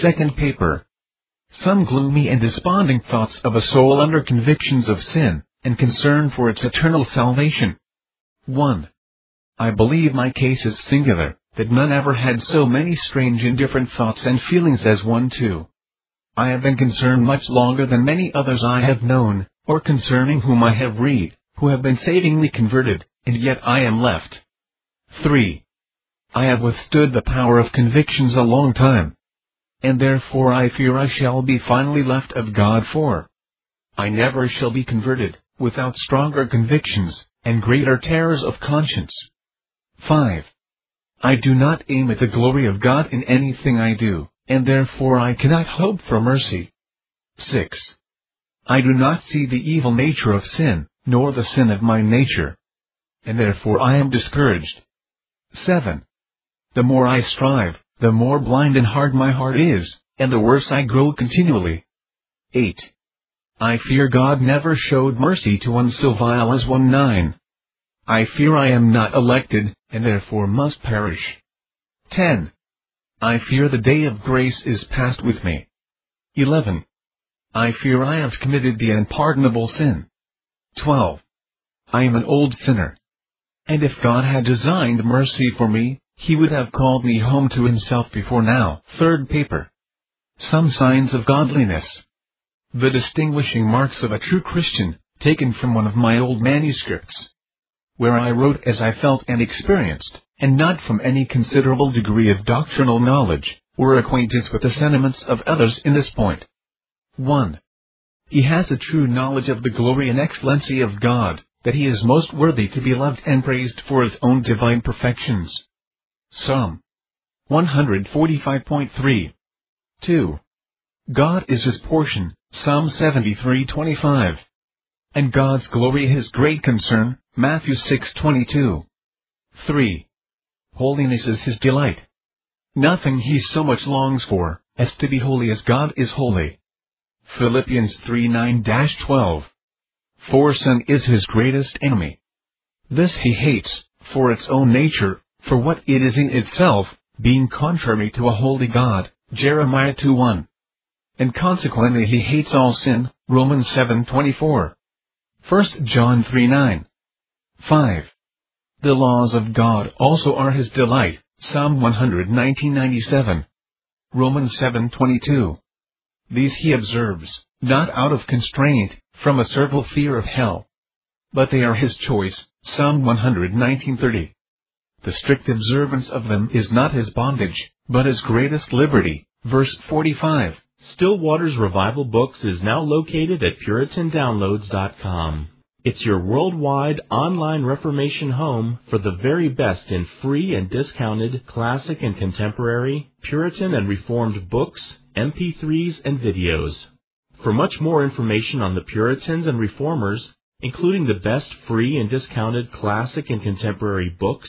Second paper. Some gloomy and desponding thoughts of a soul under convictions of sin, and concern for its eternal salvation. 1. I believe my case is singular, that none ever had so many strange and different thoughts and feelings as one too. I have been concerned much longer than many others I have known, or concerning whom I have read, who have been savingly converted, and yet I am left. 3. I have withstood the power of convictions a long time. And therefore I fear I shall be finally left of God for. I never shall be converted, without stronger convictions, and greater terrors of conscience. 5. I do not aim at the glory of God in anything I do, and therefore I cannot hope for mercy. 6. I do not see the evil nature of sin, nor the sin of my nature. And therefore I am discouraged. 7. The more I strive, the more blind and hard my heart is, and the worse I grow continually. 8. I fear God never showed mercy to one so vile as one 9. I fear I am not elected, and therefore must perish. 10. I fear the day of grace is past with me. 11. I fear I have committed the unpardonable sin. 12. I am an old sinner. And if God had designed mercy for me, he would have called me home to himself before now. Third paper. Some signs of godliness. The distinguishing marks of a true Christian, taken from one of my old manuscripts where I wrote as I felt and experienced, and not from any considerable degree of doctrinal knowledge, or acquaintance with the sentiments of others in this point. 1. He has a true knowledge of the glory and excellency of God, that he is most worthy to be loved and praised for his own divine perfections. Psalm 145.3 2. God is his portion, Psalm 73.25. And God's glory his great concern, Matthew 6:22. 3. Holiness is his delight. Nothing he so much longs for as to be holy as God is holy. Philippians 3:9-12. For sin is his greatest enemy. This he hates, for its own nature, for what it is in itself, being contrary to a holy God, Jeremiah 2:1. And consequently he hates all sin, Romans 7:24. 1 John 3:9. 5. The laws of God also are his delight, Psalm 119.97. Romans 7.22. These he observes, not out of constraint, from a servile fear of hell. But they are his choice, Psalm 119.30. The strict observance of them is not his bondage, but his greatest liberty, verse 45. Still Waters Revival Books is now located at PuritanDownloads.com. It's your worldwide online Reformation home for the very best in free and discounted classic and contemporary, Puritan and Reformed books, MP3s, and videos. For much more information on the Puritans and Reformers, including the best free and discounted classic and contemporary books,